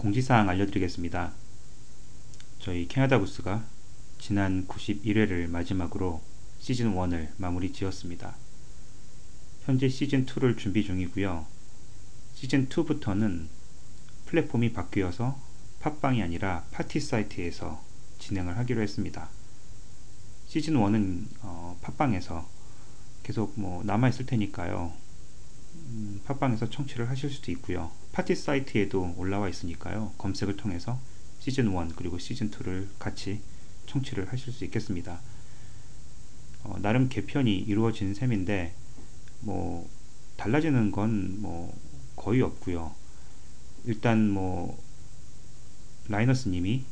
공지사항 알려드리겠습니다. 저희 캐나다 구스가 지난 91회를 마지막으로 시즌 1을 마무리 지었습니다. 현재 시즌 2를 준비 중이고요. 시즌 2부터는 플랫폼이 바뀌어서 팟빵이 아니라 파티 사이트에서 진행을 하기로 했습니다. 시즌 1은 어, 팟빵에서 계속 뭐 남아있을 테니까요. 음, 팟빵에서 청취를 하실 수도 있고요. 파티 사이트에도 올라와 있으니까요. 검색을 통해서 시즌 1 그리고 시즌 2를 같이 청취를 하실 수 있겠습니다. 어, 나름 개편이 이루어진 셈인데 뭐 달라지는 건 뭐 거의 없고요. 일단 뭐 라이너스 님이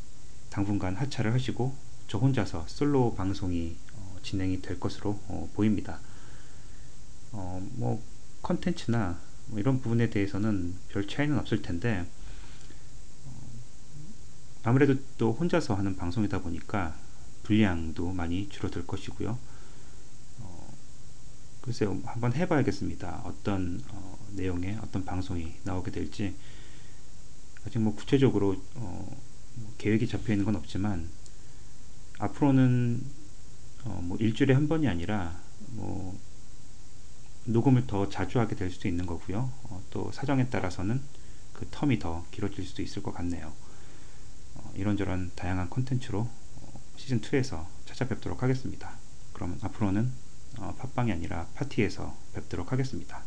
당분간 하차를 하시고 저 혼자서 솔로 방송이 어, 진행이 될 것으로 어, 보입니다. 컨텐츠나 뭐 이런 부분에 대해서는 별 차이는 없을 텐데 어, 아무래도 또 혼자서 하는 방송이다 보니까 분량도 많이 줄어들 것이고요. 어, 글쎄요, 한번 해봐야겠습니다. 어떤 어, 내용의 어떤 방송이 나오게 될지 아직 뭐 구체적으로 어, 뭐 계획이 잡혀 있는 건 없지만 앞으로는 어, 뭐 일주일에 한 번이 아니라 뭐 녹음을 더 자주 하게 될 수도 있는 거고요. 어, 또 사정에 따라서는 그 텀이 더 길어질 수도 있을 것 같네요. 어, 이런저런 다양한 컨텐츠로 어, 시즌 2에서 찾아뵙도록 하겠습니다. 그럼 앞으로는 어, 팟빵이 아니라 파티에서 뵙도록 하겠습니다.